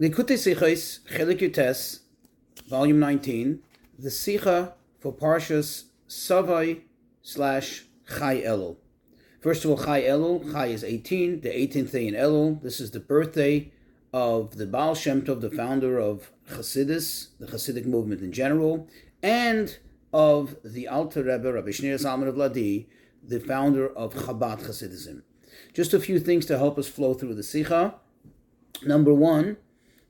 Likutei Sichos, Chelik Yutes, volume 19, the Sicha for Parshas Savai slash Chai Elul. First of all, Chai Elul, Chai is 18, the 18th day in Elul. This is the birthday of the Baal Shem Tov, the founder of Hasidus, the Hasidic movement in general, and of the Alter Rebbe, Rabbi Shneur Zalman of Ladi, the founder of Chabad Hasidism. Just a few things to help us flow through the Sicha. Number one,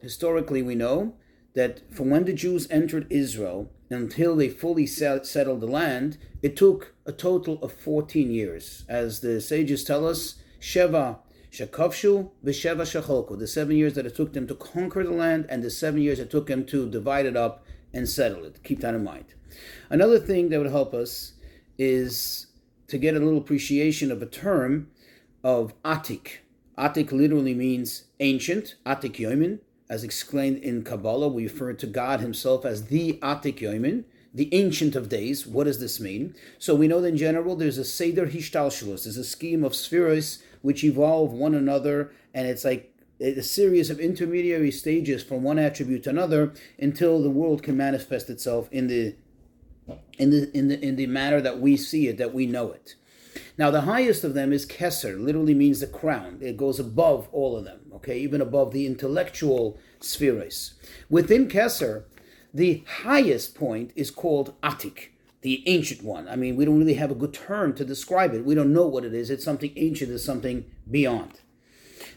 historically we know that from when the Jews entered Israel until they fully settled the land, it took a total of 14 years. As the sages tell us, Sheva Shekavshu v'Sheva Shecholku, the seven years that it took them to conquer the land and the seven years it took them to divide it up and settle it. Keep that in mind. Another thing that would help us is to get a little appreciation of a term of Atik. Atik literally means ancient, Atik Yomin. As explained in Kabbalah, we refer to God Himself as the Atik Yomin, the Ancient of Days. What does this mean? So we know that in general there's a Seder Hishtalshalos, there's a scheme of spheres which evolve one another, and it's like a series of intermediary stages from one attribute to another until the world can manifest itself in the in the in the in the manner that we see it, that we know it. Now, the highest of them is Kesser, literally means the crown. It goes above all of them, okay, even above the intellectual spheres. Within Kesser, the highest point is called Atik, the ancient one. I mean, we don't really have a good term to describe it. We don't know what it is. It's something ancient, it's something beyond.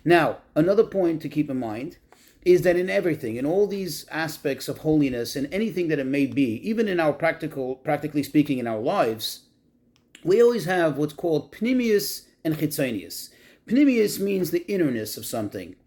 Now, another point to keep in mind is that in everything, in all these aspects of holiness, and anything that it may be, even in our practical, practically speaking, in our lives, we always have what's called pnimius and chitzonius. Pnimius means the innerness of something.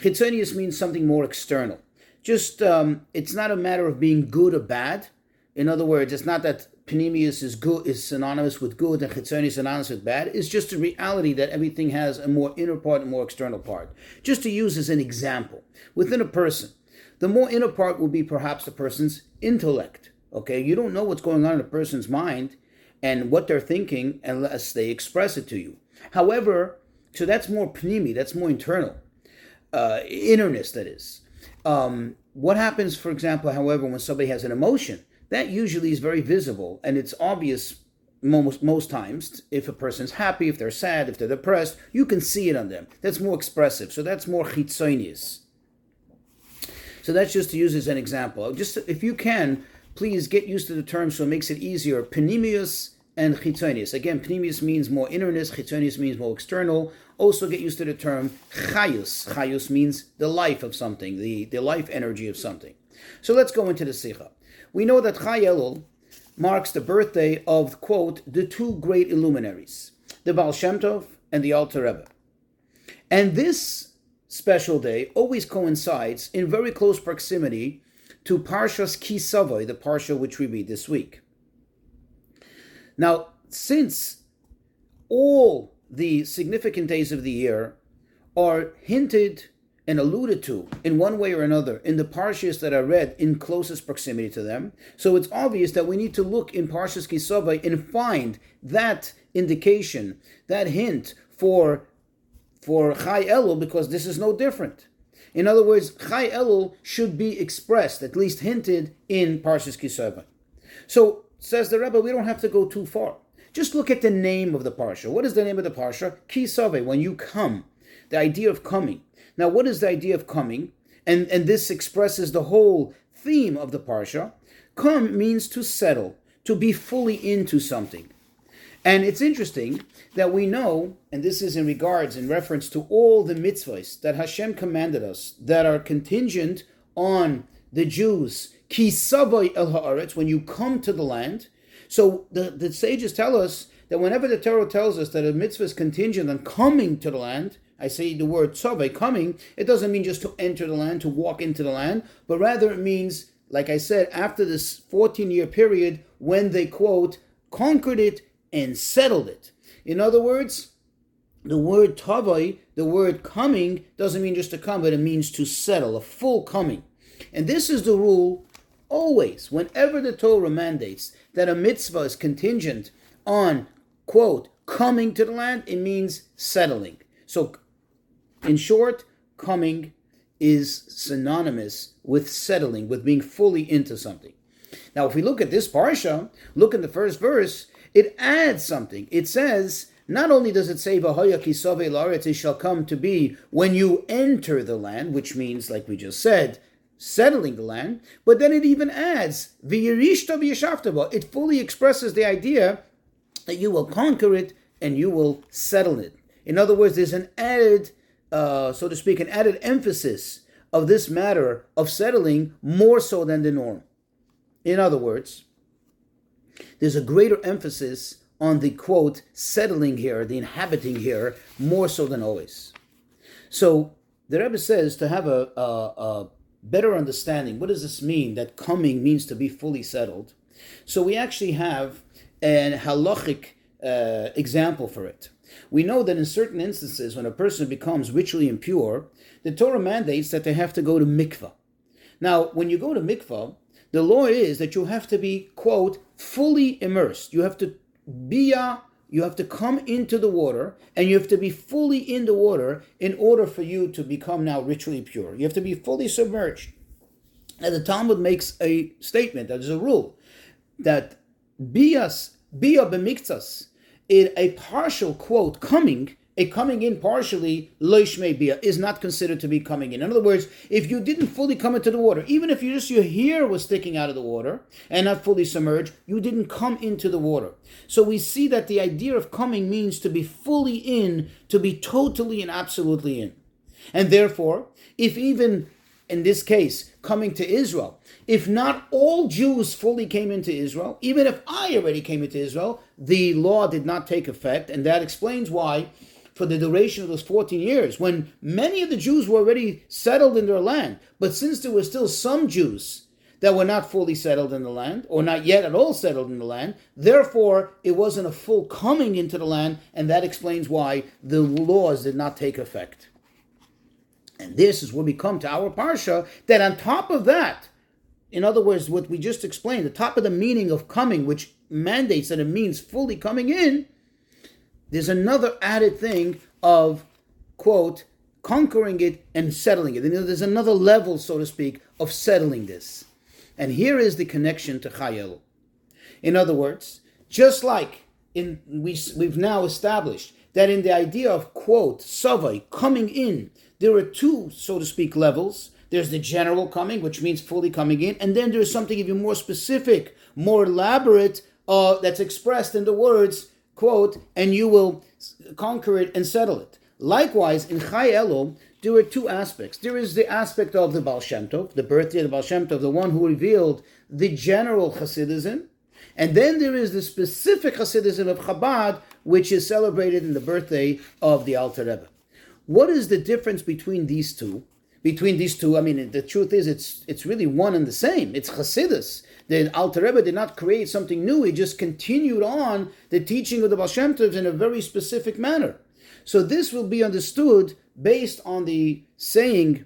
Chitzonius means something more external. Just, um, it's not a matter of being good or bad. In other words, it's not that Pnimius is good is synonymous with good and Chitzonius is synonymous with bad. It's just a reality that everything has a more inner part and more external part. Just to use as an example, within a person, the more inner part will be perhaps the person's intellect. Okay, you don't know what's going on in a person's mind and what they're thinking unless they express it to you. However, so that's more pnimi, that's more internal, uh, innerness, that is. Um, what happens, for example, however, when somebody has an emotion? that usually is very visible and it's obvious most most times if a person's happy if they're sad if they're depressed you can see it on them that's more expressive so that's more chitzonius so that's just to use as an example just if you can please get used to the term so it makes it easier. Pnimius and chitzonius again pnimius means more innerness chitzonius means more external. Also get used to the term chayus. Chayus means the life of something the, the life energy of something. So let's go into the sikha. We know that Chai Elul marks the birthday of, quote, the two great illuminaries, the Baal Shem Tov and the Alter Rebbe. And this special day always coincides in very close proximity to Parshas Ki Savoy, the Parsha which we read this week. Now, since all the significant days of the year are hinted and alluded to in one way or another in the parshas that are read in closest proximity to them. So it's obvious that we need to look in Parshas Kisava and find that indication, that hint for for Chai Elul, because this is no different. In other words, Chai Elul should be expressed, at least hinted, in Parshas Kisava. So says the Rebbe, we don't have to go too far. Just look at the name of the parsha. What is the name of the parsha? Kisave, when you come. The idea of coming. Now, what is the idea of coming? And, and this expresses the whole theme of the Parsha. Come means to settle, to be fully into something. And it's interesting that we know, and this is in regards, in reference to all the mitzvahs that Hashem commanded us that are contingent on the Jews, el haaretz, when you come to the land. So the, the sages tell us that whenever the Torah tells us that a mitzvah is contingent on coming to the land, I say the word tzove, coming, it doesn't mean just to enter the land, to walk into the land, but rather it means, like I said, after this 14 year period when they, quote, conquered it and settled it. In other words, the word tavai, the word coming, doesn't mean just to come, but it means to settle, a full coming. And this is the rule always, whenever the Torah mandates that a mitzvah is contingent on, quote, coming to the land, it means settling. So in short, coming is synonymous with settling, with being fully into something. Now, if we look at this parsha, look in the first verse, it adds something. It says, not only does it say it shall come to be when you enter the land, which means, like we just said, settling the land, but then it even adds. It fully expresses the idea that you will conquer it and you will settle it. In other words, there's an added, uh, so to speak, an added emphasis of this matter of settling more so than the norm. In other words, there's a greater emphasis on the quote settling here, the inhabiting here, more so than always. So the Rebbe says to have a, a, a better understanding. What does this mean? That coming means to be fully settled. So we actually have an halachic uh, example for it. We know that in certain instances, when a person becomes ritually impure, the Torah mandates that they have to go to mikvah. Now, when you go to mikvah, the law is that you have to be, quote, fully immersed. You have to be a, you have to come into the water and you have to be fully in the water in order for you to become now ritually pure. You have to be fully submerged. And the Talmud makes a statement, that is a rule, that bias, bia bemiktas, in a partial quote coming a coming in partially loishme bia is not considered to be coming in. In other words, if you didn't fully come into the water, even if you just your hair was sticking out of the water and not fully submerged, you didn't come into the water. So we see that the idea of coming means to be fully in, to be totally and absolutely in. And therefore, if even in this case coming to Israel, if not all Jews fully came into Israel, even if I already came into Israel, the law did not take effect, and that explains why for the duration of those 14 years, when many of the Jews were already settled in their land. But since there were still some Jews that were not fully settled in the land, or not yet at all settled in the land, therefore it wasn't a full coming into the land, and that explains why the laws did not take effect. And this is when we come to our parsha, that on top of that, in other words, what we just explained, the top of the meaning of coming, which mandates that it means fully coming in, there's another added thing of, quote, conquering it and settling it. And there's another level, so to speak, of settling this. And here is the connection to Chai Elul. In other words, just like in we, we've now established that in the idea of, quote, savai, coming in, there are two, so to speak, levels. There's the general coming, which means fully coming in, and then there's something even more specific, more elaborate, uh, that's expressed in the words quote, and you will conquer it and settle it. Likewise, in Chai Elul, there are two aspects. There is the aspect of the Baal Shem Tov, the birthday of the Baal Shem Tov, the one who revealed the general Hasidism, and then there is the specific Hasidism of Chabad, which is celebrated in the birthday of the Alter Rebbe. What is the difference between these two? Between these two, I mean, the truth is, it's it's really one and the same. It's Hasidus. The Alter Rebbe did not create something new; he just continued on the teaching of the Baal in a very specific manner. So this will be understood based on the saying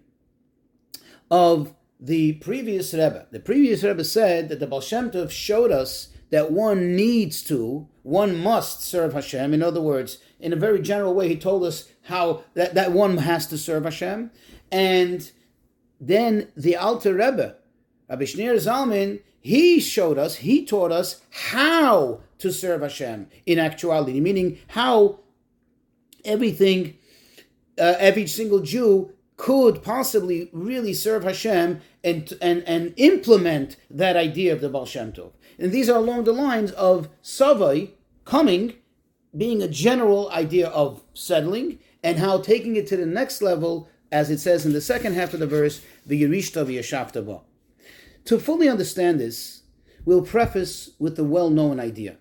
of the previous Rebbe. The previous Rebbe said that the Baal showed us that one needs to, one must serve Hashem. In other words, in a very general way, he told us how that, that one has to serve Hashem. And then the Alter Rebbe, Rabbi Shneur Zalman, he showed us, he taught us how to serve Hashem in actuality, meaning how everything, uh, every single Jew could possibly really serve Hashem and, and, and implement that idea of the Baal Shem Tov. And these are along the lines of Savai, coming, being a general idea of settling, and how taking it to the next level, as it says in the second half of the verse, the Yerishta v'yashavta to fully understand this, we'll preface with the well-known idea.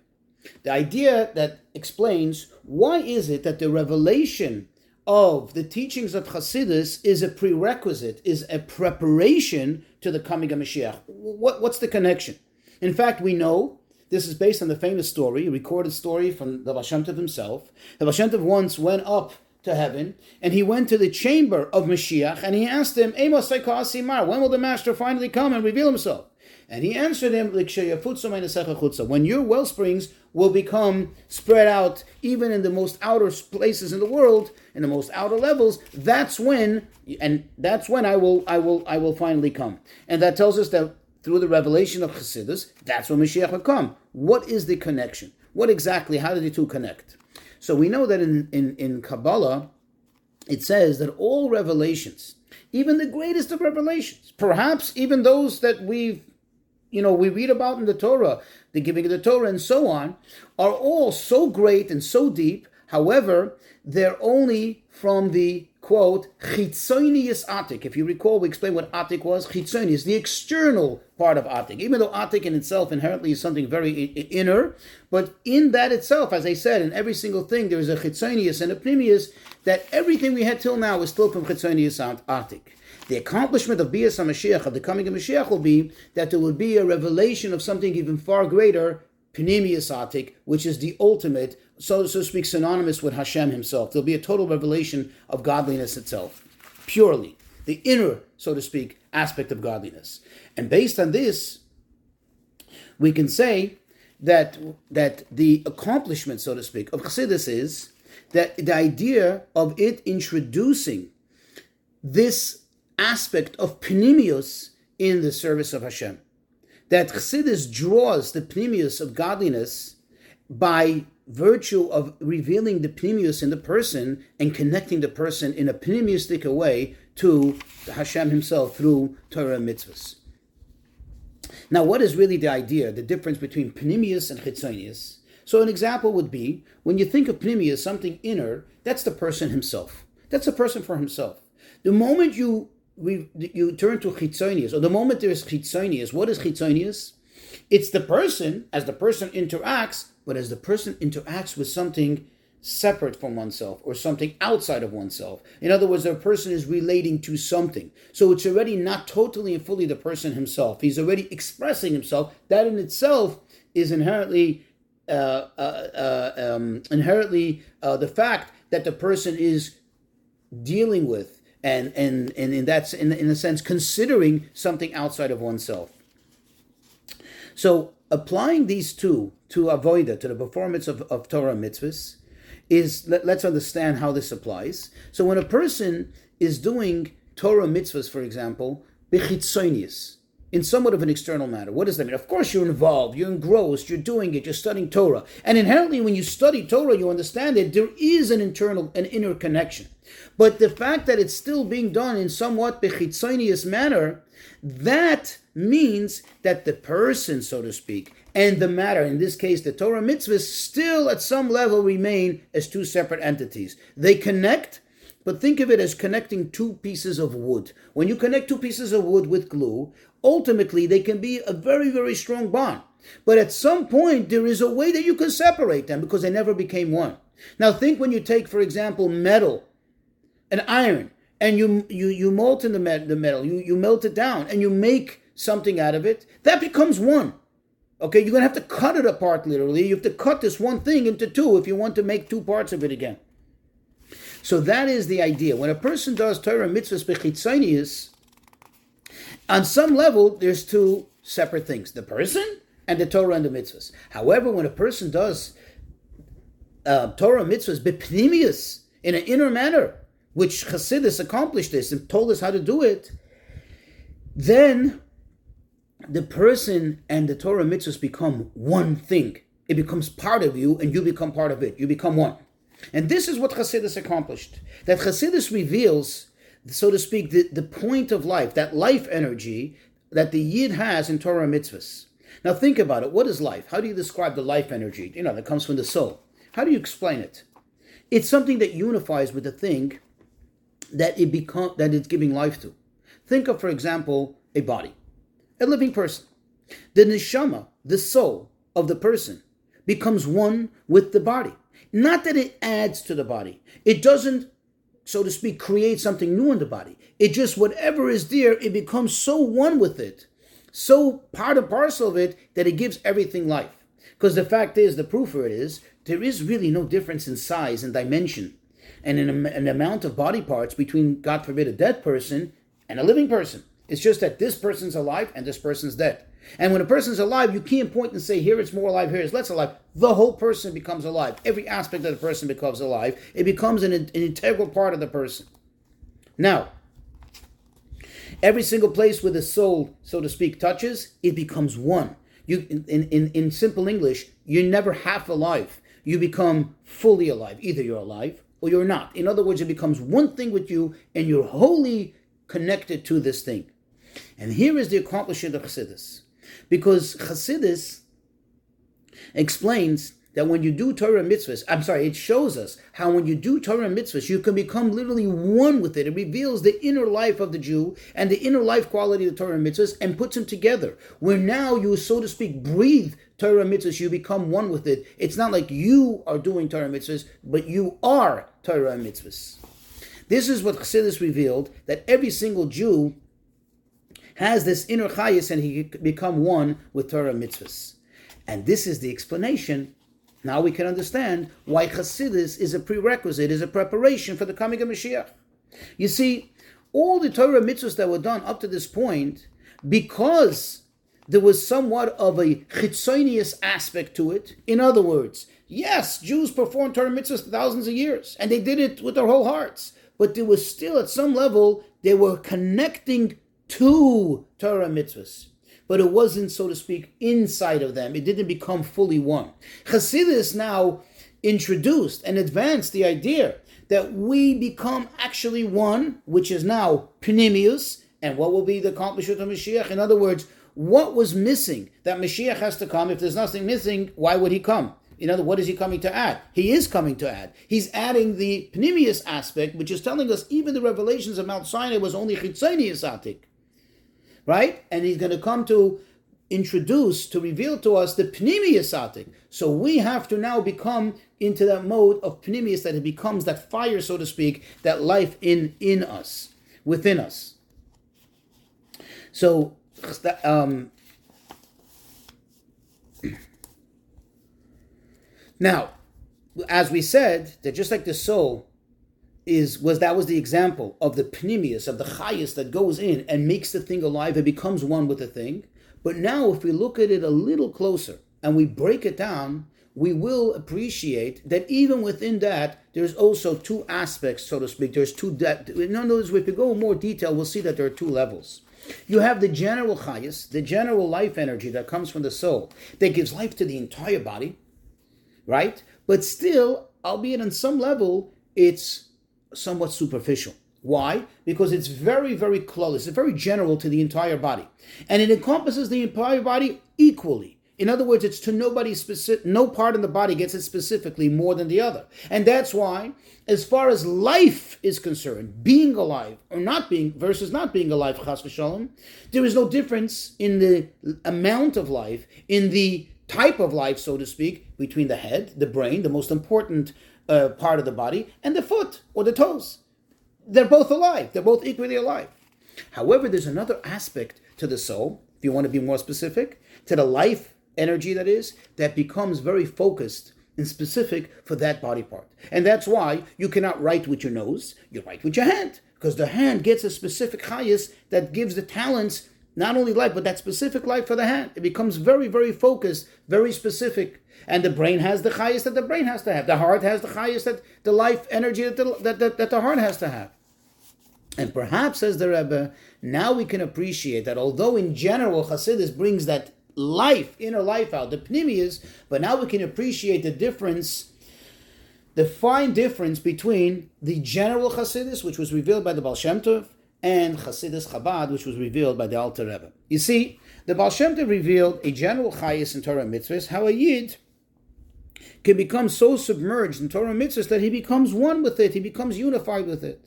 The idea that explains why is it that the revelation of the teachings of Hasidus is a prerequisite, is a preparation to the coming of Mashiach. What, what's the connection? In fact, we know this is based on the famous story, recorded story from the Baal himself. The Baal once went up to heaven, and he went to the chamber of Mashiach, and he asked him, When will the Master finally come and reveal himself? And he answered him, When your well springs will become spread out even in the most outer places in the world, in the most outer levels, that's when and that's when I will I will I will finally come. And that tells us that through the revelation of Chassidus, that's when Mashiach will come. What is the connection? What exactly, how do the two connect? So we know that in, in, in Kabbalah, it says that all revelations, even the greatest of revelations, perhaps even those that we've you know, we read about in the Torah, the giving of the Torah and so on, are all so great and so deep. However, they're only from the quote chitzonius atik. If you recall, we explained what atik was. Chitzonius, the external part of atik. Even though atik in itself inherently is something very inner, but in that itself, as I said, in every single thing there is a chitzonius and a pnimius. That everything we had till now is still from chitzonius atik. The accomplishment of Bias HaMashiach, of the coming of Mashiach, will be that there will be a revelation of something even far greater, Pnimius Atik, which is the ultimate, so, so to speak, synonymous with Hashem himself. There'll be a total revelation of godliness itself, purely. The inner, so to speak, aspect of godliness. And based on this, we can say that that the accomplishment, so to speak, of Chassidus is that the idea of it introducing this aspect of Pnimius in the service of Hashem. That Chassidus draws the Pnimius of godliness by virtue of revealing the Pnimius in the person and connecting the person in a Pnimiustic way to Hashem himself through Torah and mitzvahs. Now, what is really the idea, the difference between Pnimius and Chitzonius? So, an example would be when you think of Pnimius, something inner, that's the person himself. That's a person for himself. The moment you we you turn to chitzonius, or the moment there is chitzonius, what is chitzonius? It's the person as the person interacts, but as the person interacts with something separate from oneself or something outside of oneself. In other words, the person is relating to something. So it's already not totally and fully the person himself. He's already expressing himself. That in itself is inherently uh, uh, uh, um, inherently uh, the fact that the person is dealing with and and and in that's in in a sense considering something outside of oneself. So applying these two to avoida to the performance of, of Torah mitzvahs is let, us understand how this applies. So when a person is doing Torah mitzvahs, for example, bechitzonius, in somewhat of an external matter. What does that mean? Of course, you're involved, you're engrossed, you're doing it, you're studying Torah. And inherently, when you study Torah, you understand that there is an internal, an inner connection. But the fact that it's still being done in somewhat bechitzonius manner, that means that the person, so to speak, and the matter, in this case the Torah mitzvahs, still at some level remain as two separate entities. They connect, but think of it as connecting two pieces of wood. When you connect two pieces of wood with glue, ultimately they can be a very, very strong bond. But at some point, there is a way that you can separate them because they never became one. Now, think when you take, for example, metal and iron, and you you you molten the, the metal, you, you melt it down, and you make something out of it, that becomes one. Okay, you're gonna have to cut it apart literally. You have to cut this one thing into two if you want to make two parts of it again. So that is the idea. When a person does Torah mitzvahs bechitzonius, on some level, there's two separate things the person and the Torah and the mitzvahs. However, when a person does uh, Torah mitzvahs bepnimius in an inner manner, which Chassidus accomplished this and told us how to do it, then the person and the Torah mitzvahs become one thing. It becomes part of you and you become part of it. You become one. And this is what Chassidus accomplished. That Chassidus reveals so to speak, the, the point of life, that life energy that the Yid has in Torah mitzvahs. Now think about it. What is life? How do you describe the life energy, you know, that comes from the soul? How do you explain it? It's something that unifies with the thing that it become that it's giving life to. Think of, for example, a body, a living person. The neshama, the soul of the person, becomes one with the body. Not that it adds to the body. It doesn't so to speak, create something new in the body. It just, whatever is there, it becomes so one with it, so part and parcel of it, that it gives everything life. Because the fact is, the proof for it is, there is really no difference in size and dimension and in an amount of body parts between, God forbid, a dead person and a living person. It's just that this person's alive and this person's dead. And when a person's alive, you can't point and say, here it's more alive, here it's less alive. The whole person becomes alive. Every aspect of the person becomes alive. It becomes an, an integral part of the person. Now, every single place where the soul, so to speak, touches, it becomes one. You, in, in, in simple English, you're never half alive. You become fully alive. Either you're alive or you're not. In other words, it becomes one thing with you and you're wholly connected to this thing. And here is the accomplishment of Chassidus. Because Chassidus explains that when you do Torah mitzvahs, I'm sorry, it shows us how when you do Torah mitzvahs, you can become literally one with it. It reveals the inner life of the Jew and the inner life quality of the Torah mitzvahs and puts them together. Where now you, so to speak, breathe Torah mitzvahs, you become one with it. It's not like you are doing Torah mitzvahs, but you are Torah mitzvahs. This is what Chassidus revealed that every single Jew has this inner chayis and he become one with Torah mitzvahs. And this is the explanation. Now we can understand why Chassidus is a prerequisite, is a preparation for the coming of Mashiach. You see, all the Torah mitzvahs that were done up to this point, because there was somewhat of a chitzonius aspect to it. In other words, yes, Jews performed Torah mitzvahs for thousands of years, and they did it with their whole hearts. But there was still, at some level, they were connecting to Torah mitzvahs. But it wasn't, so to speak, inside of them. It didn't become fully one. Hasidus now introduced and advanced the idea that we become actually one, which is now Pnimius, and what will be the accomplishment of Mashiach? In other words, what was missing that Mashiach has to come? If there's nothing missing, why would he come? In other, what is he coming to add? He is coming to add. He's adding the Pnimius aspect, which is telling us even the revelations of Mount Sinai was only Chitzonius Atik right? And he's going to come to introduce, to reveal to us the Pnimius Atik. So we have to now become into that mode of Pnimius, that it becomes that fire, so to speak, that life in, in us, within us. So, um, now, as we said, that just like the soul is was that was the example of the pnimius of the chayas that goes in and makes the thing alive and becomes one with the thing. But now, if we look at it a little closer and we break it down, we will appreciate that even within that, there's also two aspects, so to speak. There's two. De- in other words, if we go more detail, we'll see that there are two levels. You have the general chayas, the general life energy that comes from the soul, that gives life to the entire body, right? But still, albeit on some level, it's somewhat superficial. Why? Because it's very, very close. It's very general to the entire body. And it encompasses the entire body equally. In other words, it's to nobody specific, no part in the body gets it specifically more than the other. And that's why, as far as life is concerned, being alive or not being versus not being alive, chas v'shalom, there is no difference in the amount of life, in the type of life, so to speak, between the head, the brain, the most important uh, part of the body, and the foot or the toes. They're both alive. They're both equally alive. However, there's another aspect to the soul, if you want to be more specific, to the life energy that is, that becomes very focused and specific for that body part. And that's why you cannot write with your nose, you write with your hand, because the hand gets a specific chayas that gives the talents not only life, but that specific life for the hand. It becomes very, very focused, very specific and the brain has the chayas that the brain has to have. The heart has the chayas that the life energy that the, that, that, that the heart has to have. And perhaps, says the Rebbe, now we can appreciate that although in general Hasidus brings that life, inner life out, the pnimius, but now we can appreciate the difference, the fine difference between the general Hasidus, which was revealed by the Baal Shem Tov, and Hasidus Chabad, which was revealed by the Alter Rebbe. You see, the Baal Shem Tov revealed a general chayis in Torah mitzvahs, how a yid can become so submerged in Torah mitzvahs that he becomes one with it, he becomes unified with it.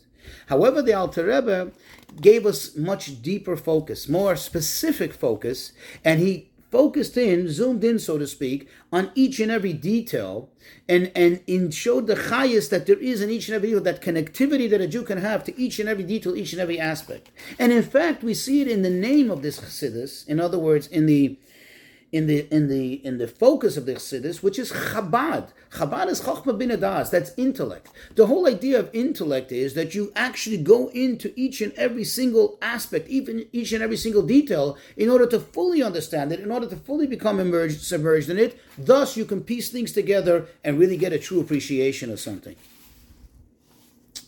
However, the Alter Rebbe gave us much deeper focus, more specific focus, and he focused in, zoomed in, so to speak, on each and every detail, and and in showed the chayas that there is in each and every detail, that connectivity that a Jew can have to each and every detail, each and every aspect. And in fact, we see it in the name of this chassidus. In other words, in the in the in the in the focus of the Chassidus, which is Chabad. Chabad is Chochmah Binah Daas, that's intellect. The whole idea of intellect is that you actually go into each and every single aspect, even each and every single detail, in order to fully understand it, in order to fully become immersed, submerged in it. Thus, you can piece things together and really get a true appreciation of something.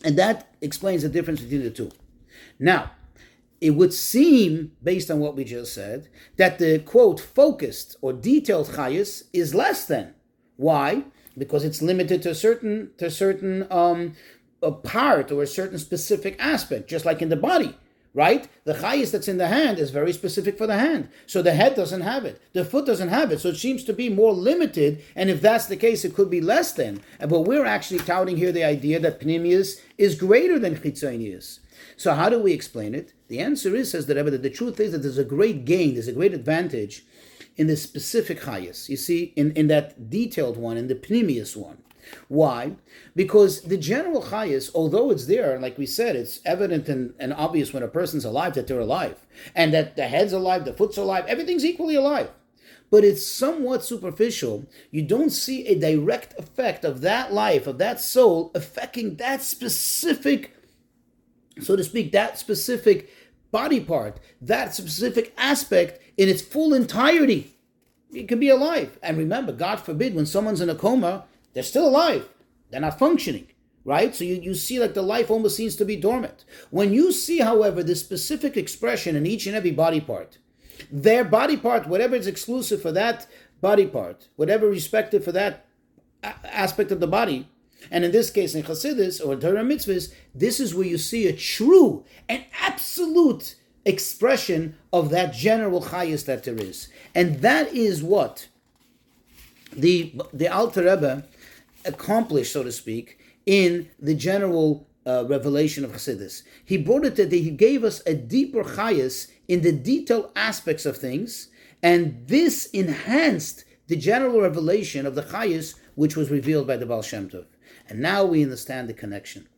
And that explains the difference between the two. Now, it would seem, based on what we just said, that the quote focused or detailed chayas is less than. Why? Because it's limited to a certain to a certain um, a part or a certain specific aspect, just like in the body, right? The chayas that's in the hand is very specific for the hand, so the head doesn't have it, the foot doesn't have it, so it seems to be more limited. And if that's the case, it could be less than. But we're actually touting here the idea that pnimius is greater than chitzonius. So how do we explain it? The answer is, says the Rebbe, that the truth is that there's a great gain, there's a great advantage in the specific chayas. You see, in, in that detailed one, in the pnimius one. Why? Because the general chayas, although it's there, like we said, it's evident and, and obvious when a person's alive that they're alive, and that the head's alive, the foot's alive, everything's equally alive. But it's somewhat superficial. You don't see a direct effect of that life, of that soul, affecting that specific so to speak, that specific body part, that specific aspect in its full entirety. It can be alive. And remember, God forbid, when someone's in a coma, they're still alive. They're not functioning, right? So you, you see like the life almost seems to be dormant. When you see, however, this specific expression in each and every body part, their body part, whatever is exclusive for that body part, whatever respective for that aspect of the body, and in this case, in Chassidus or Torah mitzvahs, this is where you see a true and absolute expression of that general chayas that there is. And that is what the, the Alter Rebbe accomplished, so to speak, in the general uh, revelation of Chassidus. He brought it that he gave us a deeper chayas in the detailed aspects of things, and this enhanced the general revelation of the chayas which was revealed by the Baal Shem Tov. And now we understand the connection.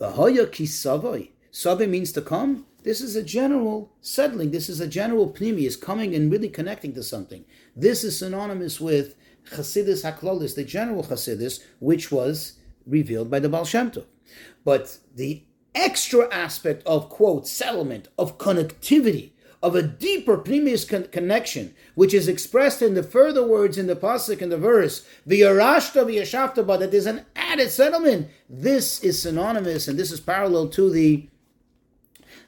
Vahoya ki savoi. Savoi means to come. This is a general settling. This is a general pnimi, is coming and really connecting to something. This is synonymous with Chasidus Haklolis, the general Chasidus, which was revealed by the Baal Shem Tov. But the extra aspect of, quote, settlement, of connectivity, of a deeper previous con- connection, which is expressed in the further words in the pasuk in the verse, v'yarashta v'yashavta, that there's an added settlement. This is synonymous, and this is parallel to the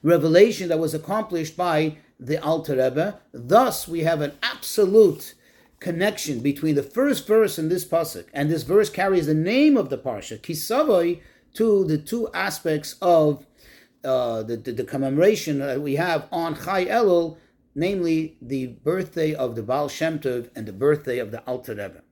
revelation that was accomplished by the Alter Rebbe. Thus, we have an absolute connection between the first verse in this pasuk, and this verse carries the name of the parsha, kisavoy, to the two aspects of uh, the, the, the, commemoration that we have on Chai Elul, namely the birthday of the Baal Shem Tov and the birthday of the Alter Rebbe.